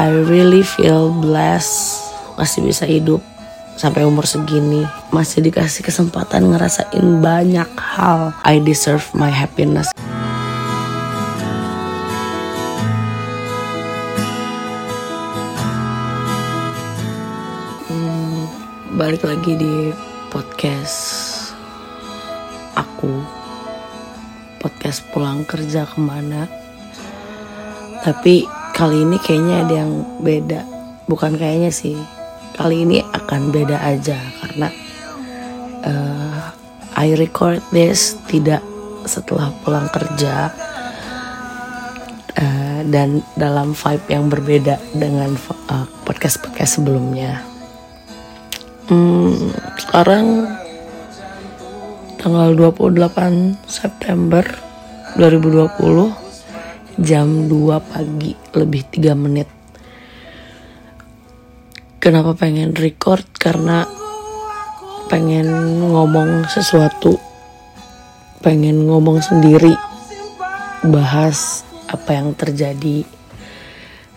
I really feel blessed masih bisa hidup sampai umur segini. Masih dikasih kesempatan ngerasain banyak hal. I deserve my happiness. Hmm, balik lagi di podcast aku. Podcast pulang kerja ke mana. Tapi kali ini kayaknya ada yang beda. Bukan kayaknya sih. Kali ini akan beda aja karena uh, I record this tidak setelah pulang kerja uh, dan dalam vibe yang berbeda dengan uh, podcast podcast sebelumnya. Hmm, sekarang tanggal 28 September 2020 jam 2 pagi lebih 3 menit. Kenapa pengen record? Karena pengen ngomong sesuatu pengen ngomong sendiri bahas apa yang terjadi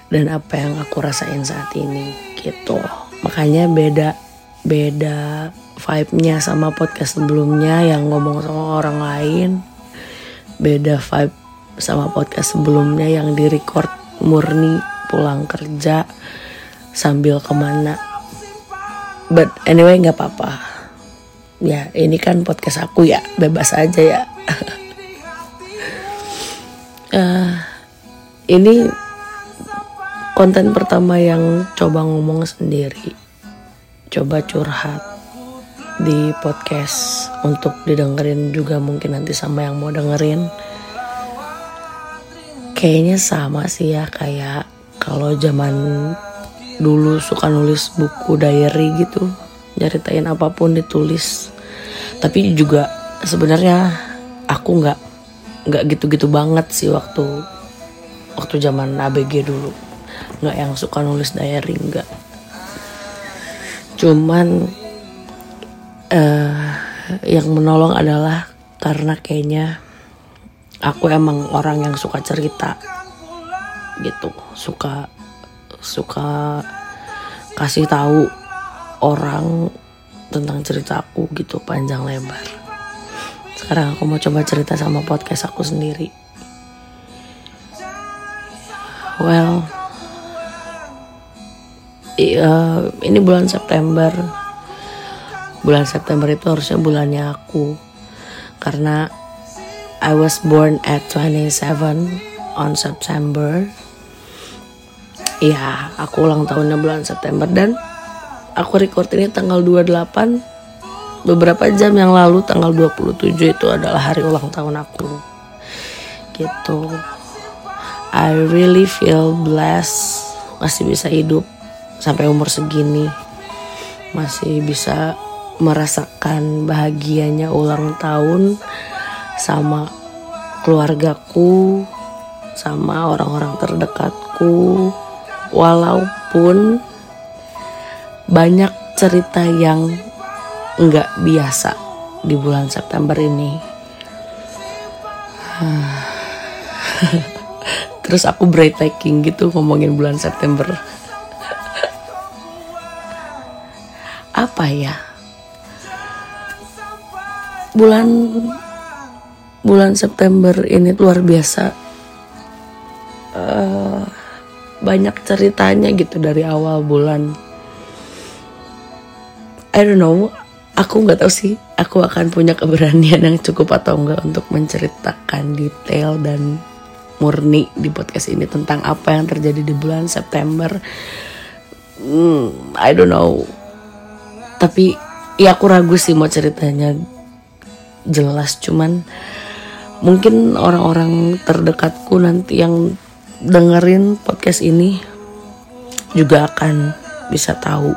dan apa yang aku rasain saat ini gitu. Makanya beda beda vibe-nya sama podcast sebelumnya yang ngomong sama orang lain beda vibe sama podcast sebelumnya yang direcord murni pulang kerja sambil ke mana. But anyway nggak apa-apa. Ya ini kan podcast aku ya bebas aja ya. Uh, ini konten pertama yang coba ngomong sendiri coba curhat di podcast untuk didengerin juga mungkin nanti sama yang mau dengerin kayaknya sama sih ya kayak kalau zaman dulu suka nulis buku diary gitu nyeritain apa pun ditulis. Tapi juga sebenarnya aku nggak nggak gitu-gitu banget sih waktu waktu zaman ABG dulu. Nggak yang suka nulis diary nggak. Cuman uh, yang menolong adalah karena kayaknya aku emang orang yang suka cerita gitu. Suka suka kasih tahu orang tentang ceritaku gitu panjang lebar. Sekarang aku mau coba cerita sama podcast aku sendiri. Well iya, ini bulan September. Bulan September itu harusnya bulannya aku. Karena I was born at 27 on September. Ya, aku ulang tahunnya bulan September dan aku record ini tanggal 28 beberapa jam yang lalu tanggal 27 itu adalah hari ulang tahun aku. Gitu. I really feel blessed masih bisa hidup sampai umur segini. Masih bisa merasakan bahagianya ulang tahun sama keluargaku, sama orang-orang terdekatku, walaupun banyak cerita yang nggak biasa di bulan September ini. Terus aku breathtaking gitu ngomongin bulan September. Apa ya? Bulan bulan September ini luar biasa. Uh, banyak ceritanya gitu dari awal bulan. I don't know aku nggak tahu sih aku akan punya keberanian yang cukup atau enggak untuk menceritakan detail dan murni di podcast ini tentang apa yang terjadi di bulan September. Hmm, I don't know. Tapi ya aku ragu sih mau ceritanya jelas cuman mungkin orang-orang terdekatku nanti yang dengerin podcast ini juga akan bisa tahu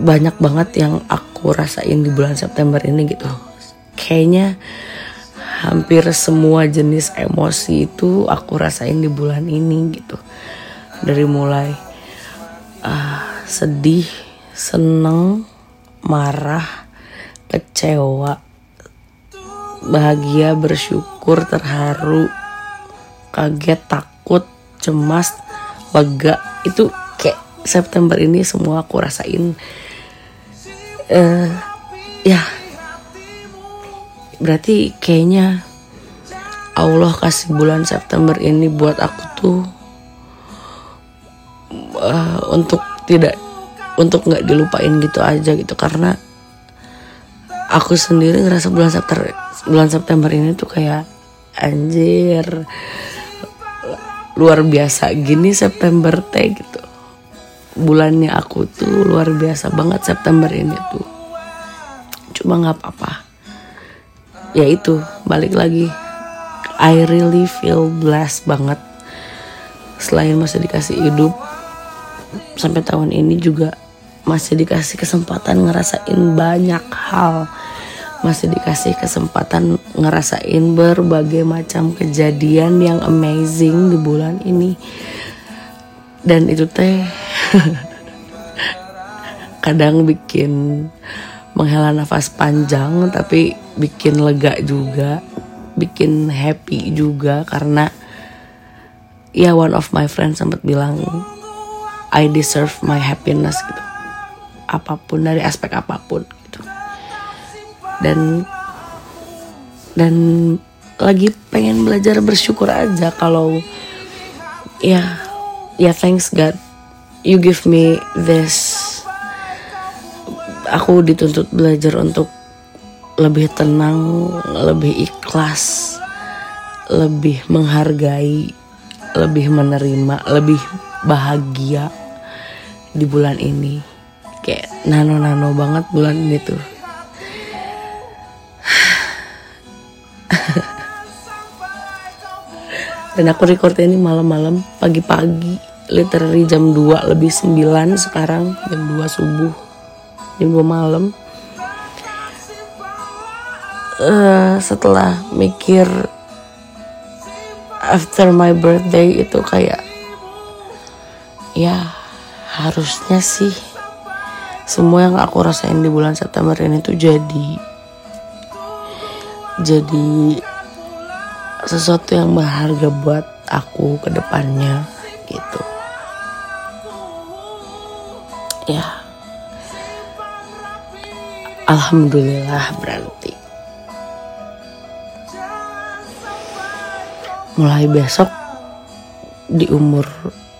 banyak banget yang aku rasain di bulan September ini gitu. Kayaknya hampir semua jenis emosi itu aku rasain di bulan ini gitu. Dari mulai uh, sedih seneng marah kecewa bahagia, bersyukur, terharu, kaget, takut, cemas lega. Itu kayak September ini semua aku rasain. Uh, ya. Berarti kayaknya Allah kasih bulan September ini buat aku tuh uh, untuk tidak untuk nggak dilupain gitu aja gitu. Karena aku sendiri ngerasa bulan September bulan September ini tuh kayak anjir luar biasa. Gini September teh gitu. Bulannya aku tuh luar biasa banget September ini tuh. Cuma nggak apa-apa. Ya itu balik lagi. I really feel blessed banget. Selain masih dikasih hidup sampai tahun ini juga masih dikasih kesempatan ngerasain banyak hal masih dikasih kesempatan ngerasain berbagai macam kejadian yang amazing di bulan ini. Dan itu teh kadang bikin menghela nafas panjang tapi bikin lega juga bikin happy juga karena ya one of my friends sempat bilang I deserve my happiness gitu. Apa pun dari aspek apa pun dan dan lagi pengen belajar bersyukur aja kalau ya ya thanks God you give me this. Aku dituntut belajar untuk lebih tenang lebih ikhlas lebih menghargai lebih menerima lebih bahagia di bulan ini. Kayak nano-nano banget bulan ini tuh dan aku record ini malam-malam pagi-pagi. Literally jam 2 lebih 9 sekarang. Jam 2 subuh. Jam 2 malam. Uh, setelah mikir after my birthday itu kayak ya harusnya sih semua yang aku rasain di bulan September ini tuh jadi jadi sesuatu yang berharga buat aku ke depannya gitu. Ya. Alhamdulillah berarti. Mulai besok di umur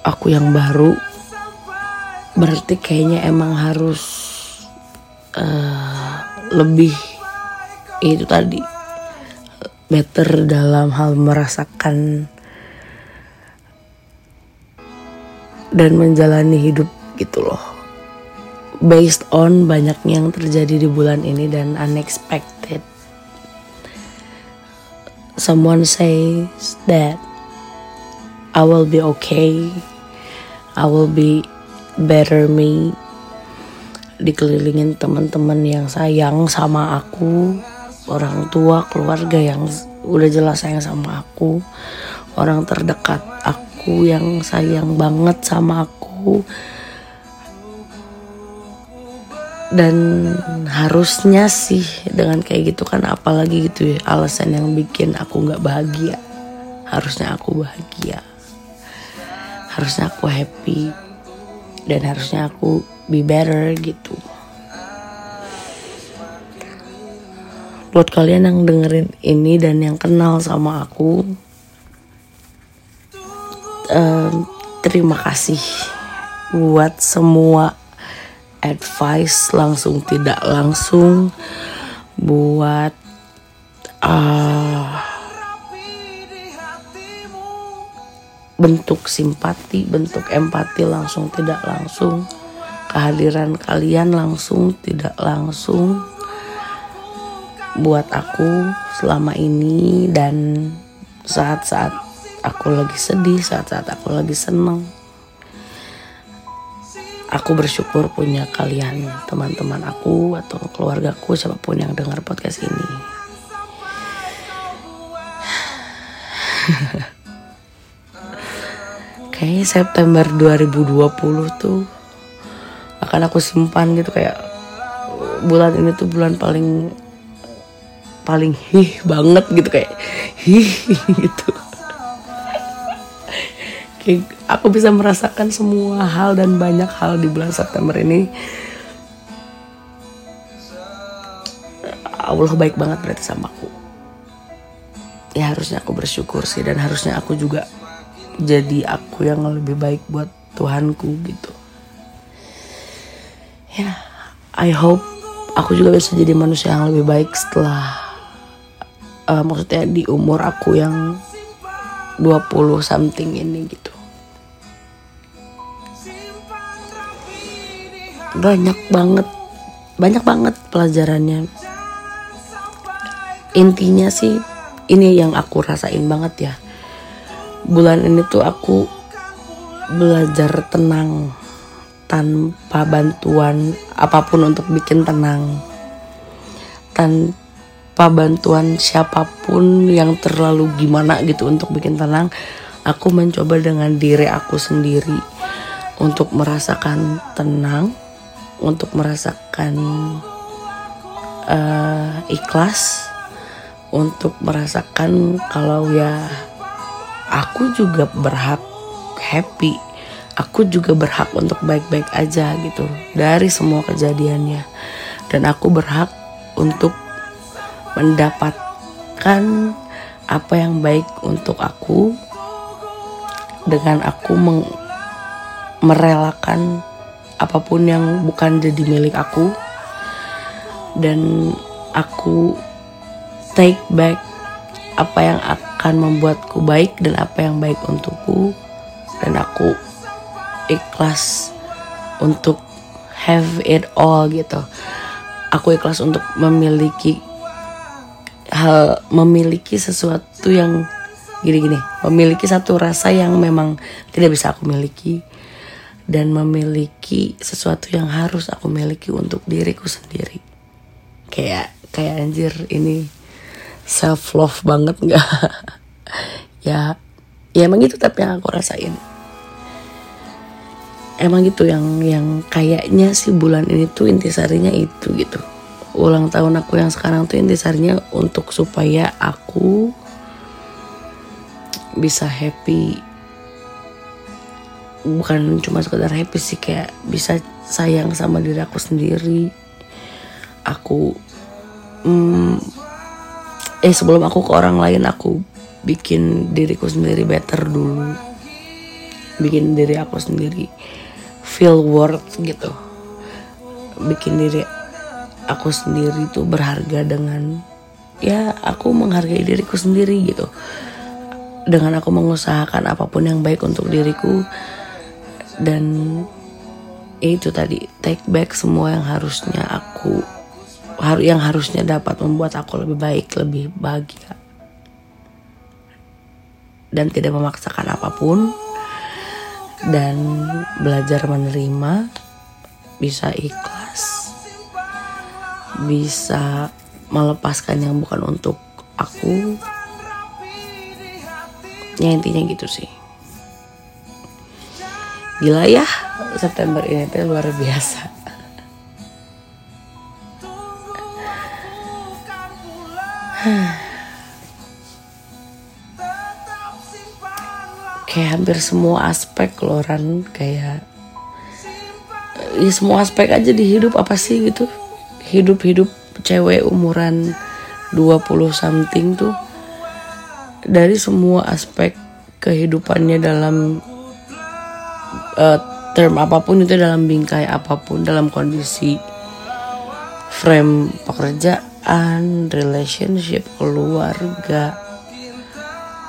aku yang baru berarti kayaknya emang harus uh, lebih itu tadi better dalam hal merasakan dan menjalani hidup gitu loh. Based on banyaknya yang terjadi di bulan ini dan unexpected. Someone says that I will be okay I will be better me. Dikelilingin teman-teman yang sayang sama aku orang tua keluarga yang udah jelas sayang sama aku orang terdekat aku yang sayang banget sama aku. Dan harusnya sih dengan kayak gitu kan apalagi gitu ya alasan yang bikin aku nggak bahagia. Harusnya aku bahagia. Harusnya aku happy. Dan harusnya aku be better gitu buat kalian yang dengerin ini dan yang kenal sama aku um, terima kasih buat semua advice langsung tidak langsung buat uh, bentuk simpati bentuk empati langsung tidak langsung kehadiran kalian langsung tidak langsung buat aku selama ini dan saat-saat aku lagi sedih, saat-saat aku lagi seneng. Aku bersyukur punya kalian, teman-teman aku atau keluargaku, siapa pun yang dengar podcast ini. Kayaknya September 2020 tuh akan aku simpan gitu kayak bulan ini tuh bulan paling paling hih banget gitu kayak hih gitu. Kayak aku bisa merasakan semua hal dan banyak hal di bulan September ini. Allah baik banget berarti sama aku. Ya harusnya aku bersyukur sih dan harusnya aku juga jadi aku yang lebih baik buat Tuhanku gitu. Ya I hope aku juga bisa jadi manusia yang lebih baik setelah uh, maksudnya di umur aku yang 20 something ini gitu. Banyak banget banyak banget pelajarannya. Intinya sih ini yang aku rasain banget ya. Bulan ini tuh aku belajar tenang tanpa bantuan apa pun untuk bikin tenang. Tanpa bantuan siapa pun yang terlalu gimana gitu untuk bikin tenang aku mencoba dengan diri aku sendiri untuk merasakan tenang untuk merasakan uh, ikhlas untuk merasakan kalau ya aku juga berhak happy aku juga berhak untuk baik-baik aja gitu dari semua kejadiannya. Dan aku berhak untuk mendapatkan apa yang baik untuk aku dengan aku merelakan apa pun yang bukan jadi milik aku. Dan aku take back apa yang akan membuatku baik dan apa yang baik untukku. Dan aku ikhlas untuk have it all gitu. Aku ikhlas untuk memiliki hal memiliki sesuatu yang gini-gini memiliki satu rasa yang memang tidak bisa aku miliki dan memiliki sesuatu yang harus aku miliki untuk diriku sendiri. Kayak kayak anjir ini self love banget nggak? Ya ya emang gitu tapi yang aku rasain. Emang gitu yang yang kayaknya sih bulan ini tuh intisarinya itu gitu ulang tahun aku yang sekarang tuh intisarinya untuk supaya aku bisa happy. Bukan cuma sekedar happy sih kayak bisa sayang sama diri aku sendiri. Aku hmm, eh sebelum aku ke orang lain aku bikin diriku sendiri better dulu. Bikin diri aku sendiri feel worth gitu. Bikin diri aku sendiri tuh berharga dengan ya aku menghargai diriku sendiri gitu dengan aku mengusahakan apa pun yang baik untuk diriku dan itu tadi take back semua yang harusnya aku yang harusnya dapat membuat aku lebih baik, lebih bahagia. Dan tidak memaksakan apa pun dan belajar menerima, bisa ikhlas, bisa melepaskan yang bukan untuk aku. Ya intinya gitu sih. Gila ya, September ini tuh luar biasa. kayak hampir semua aspek loh Ran kayak ya semua aspek aja di hidup apa sih gitu hidup-hidup cewek umuran 20 something tuh dari semua aspek kehidupannya dalam uh, term apa pun itu dalam bingkai apa pun dalam kondisi frame pekerjaan relationship, keluarga,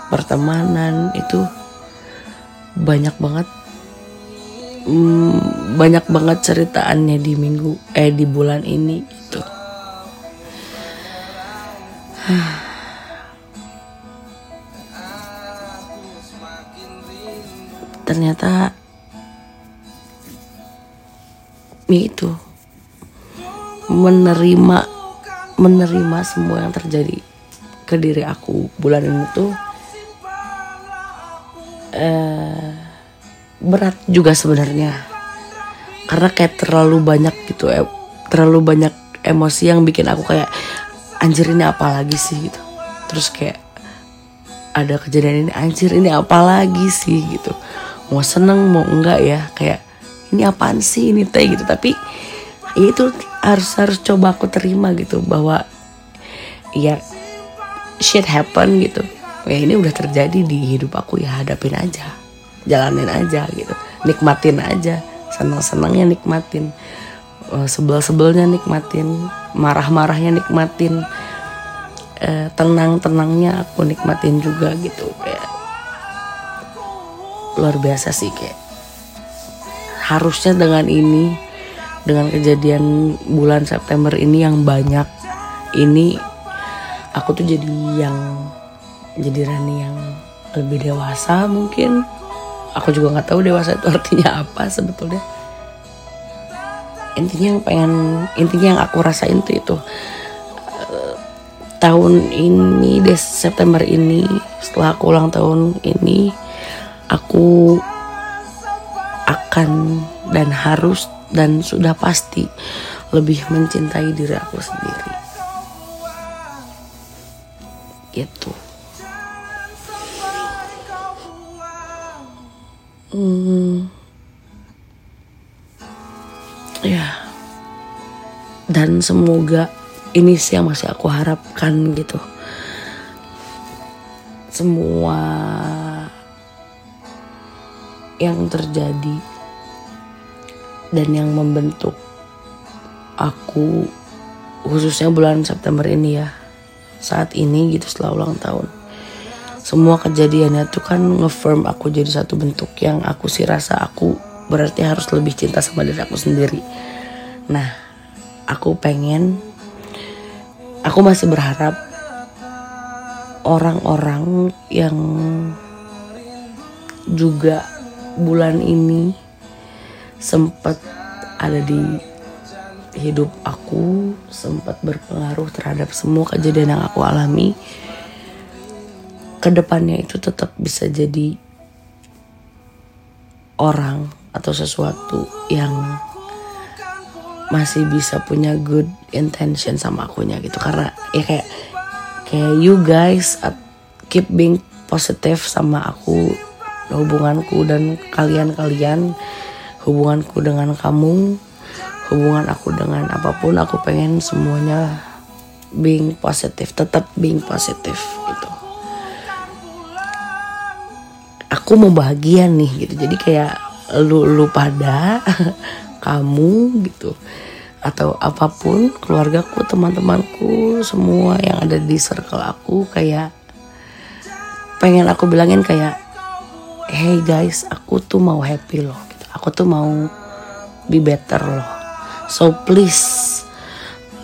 pertemanan itu banyak banget hmm, banyak banget ceritaannya di minggu eh di bulan ini gitu. Ternyata itu menerima menerima semua yang terjadi ke diri aku bulan ini tuh uh, berat juga sebenarnya. Karena kayak terlalu banyak gitu eh, terlalu banyak emosi yang bikin aku kayak anjir ini apa lagi sih? gitu. Terus kayak ada kejadian ini anjir ini apa lagi sih? gitu. Mau seneng mau enggak ya kayak ini apaan sih ini teh? gitu. Tapi ya itu harus harus coba aku terima gitu bahwa ya shit happen gitu. Ya ini udah terjadi di hidup aku ya hadapin aja jalanin aja gitu. Nikmatin aja. Senang senangnya nikmatin. Uh, sebel sebelnya nikmatin. Marah marahnya nikmatin. Uh, tenang tenangnya aku nikmatin juga gitu. Kayak luar biasa sih kayak harusnya dengan ini dengan kejadian bulan September ini yang banyak ini aku tuh jadi yang jadi Rani yang lebih dewasa mungkin aku juga nggak tahu dewasa itu artinya apa sebetulnya. Intinya yang pengen intinya yang aku rasain tuh itu uh, tahun ini des September ini setelah aku ulang tahun ini aku akan dan harus dan sudah pasti lebih mencintai diri aku sendiri. Gitu hmm, ya. Dan semoga ini sih yang masih aku harapkan gitu. Semua yang terjadi dan yang membentuk aku khususnya bulan September ini ya saat ini gitu setelah ulang tahun semua kejadiannya tuh kan ngefirm aku jadi satu bentuk yang aku sih rasa aku berarti harus lebih cinta sama diri aku sendiri. Nah aku pengen aku masih berharap orang-orang yang juga bulan ini sempat ada di hidup aku sempat berpengaruh terhadap semua kejadian yang aku alami ke depannya itu tetap bisa jadi orang atau sesuatu yang masih bisa punya good intention sama akunya gitu. Karena ya kayak kayak you guys keep being positive sama aku hubunganku dan kalian-kalian hubunganku dengan kamu hubungan aku dengan apa pun aku pengen semuanya being positive tetap being positive gitu aku mau bahagia nih gitu. Jadi kayak lu lu pada kamu gitu. Atau apa pun keluargaku teman-temanku semua yang ada di circle aku kayak pengen aku bilangin kayak hey guys aku tuh mau happy loh gitu. aku tuh mau be better loh. So please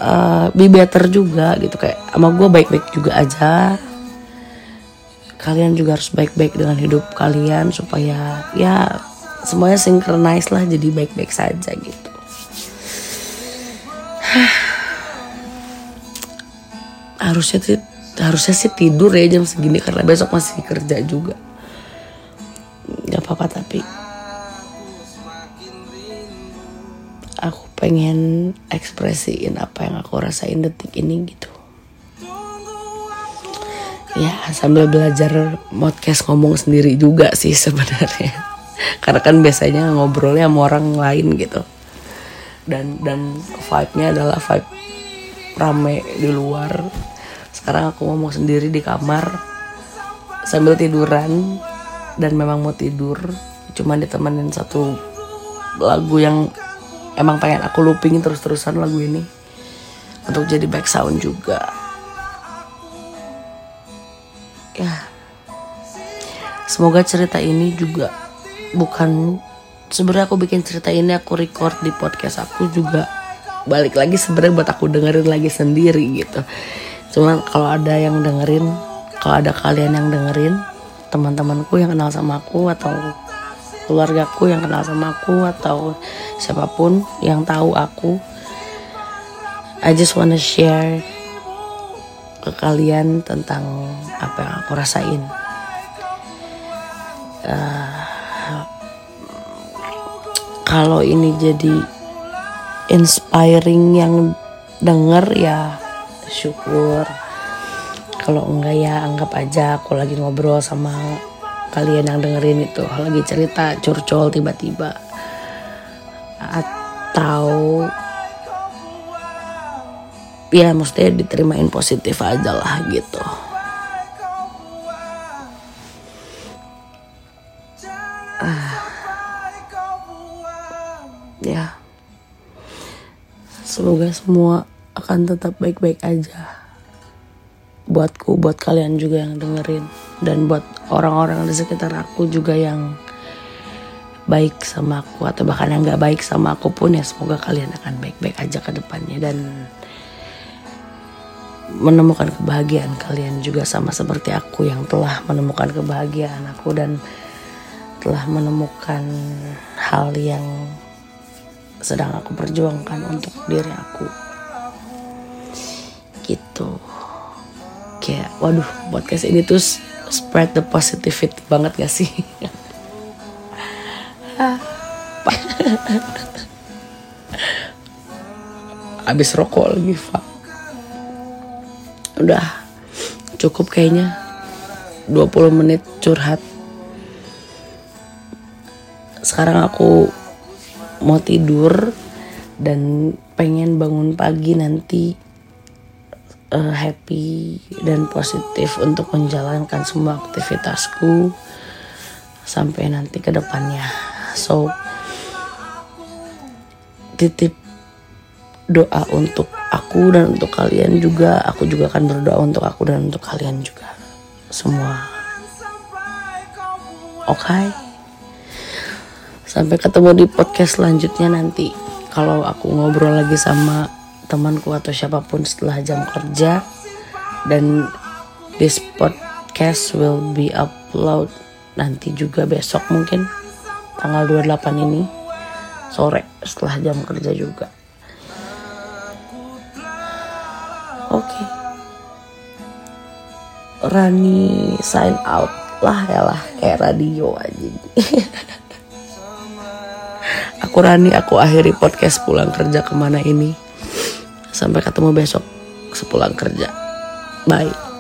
uh, be better juga gitu. Kayak sama gue baik-baik juga aja kalian juga harus baik-baik dengan hidup kalian supaya ya semuanya synchronize lah jadi baik-baik saja gitu. Harusnya sih harusnya sih tidur ya jam segini karena besok masih kerja juga. Nggak apa-apa tapi aku pengen ekspresiin apa yang aku rasain detik ini gitu ya sambil belajar podcast ngomong sendiri juga sih sebenarnya. Karena kan biasanya ngobrolnya sama orang lain gitu. Dan dan vibe-nya adalah vibe rame di luar. Sekarang aku ngomong sendiri di kamar sambil tiduran dan memang mau tidur. Cuman ditemenin satu lagu yang emang pengen aku looping terus-terusan lagu ini untuk jadi back sound juga semoga cerita ini juga bukan sebenarnya aku bikin cerita ini aku record di podcast aku juga balik lagi sebenarnya buat aku dengerin lagi sendiri gitu cuman kalau ada yang dengerin kalau ada kalian yang dengerin teman-temanku yang kenal sama aku atau keluargaku yang kenal sama aku atau siapa pun yang tahu aku I just wanna share ke kalian tentang apa yang aku rasain. Uh, kalau ini jadi inspiring yang denger ya syukur. Kalau enggak ya anggap aja aku lagi ngobrol sama kalian yang dengerin itu. Lagi cerita curcol tiba-tiba. Atau ya mestinya diterimain positif aja lah gitu semoga semua akan tetap baik-baik aja. Buatku buat kalian juga yang dengerin. Dan buat orang-orang di sekitar aku juga yang baik sama aku atau bahkan yang gak baik sama aku pun ya semoga kalian akan baik-baik aja ke depannya. Dan menemukan kebahagiaan kalian juga sama seperti aku yang telah menemukan kebahagiaan aku dan telah menemukan hal yang sedang aku perjuangkan untuk diri aku. Gitu. Kayak waduh podcast ini tuh spread the positivity banget gak sih? Abis rokok lagi Pak udah cukup kayaknya. 20 menit curhat. Sekarang aku mau tidur dan pengen bangun pagi nanti uh, happy dan positif untuk menjalankan semua aktivitasku sampai nanti ke depannya. So titip doa untuk aku dan untuk kalian juga. Aku juga akan berdoa untuk aku dan untuk kalian juga. Semua. Oke okay? Sampai ketemu di podcast selanjutnya nanti. Kalau aku ngobrol lagi sama temanku atau siapa pun setelah jam kerja dan this podcast will be upload nanti juga besok mungkin tanggal 28 ini sore setelah jam kerja juga. Oke. Okay. Rani sign out lah ya lah kayak radio aja aku Rani aku akhiri podcast pulang kerja ke mana ini. Sampai ketemu besok sepulang kerja. Bye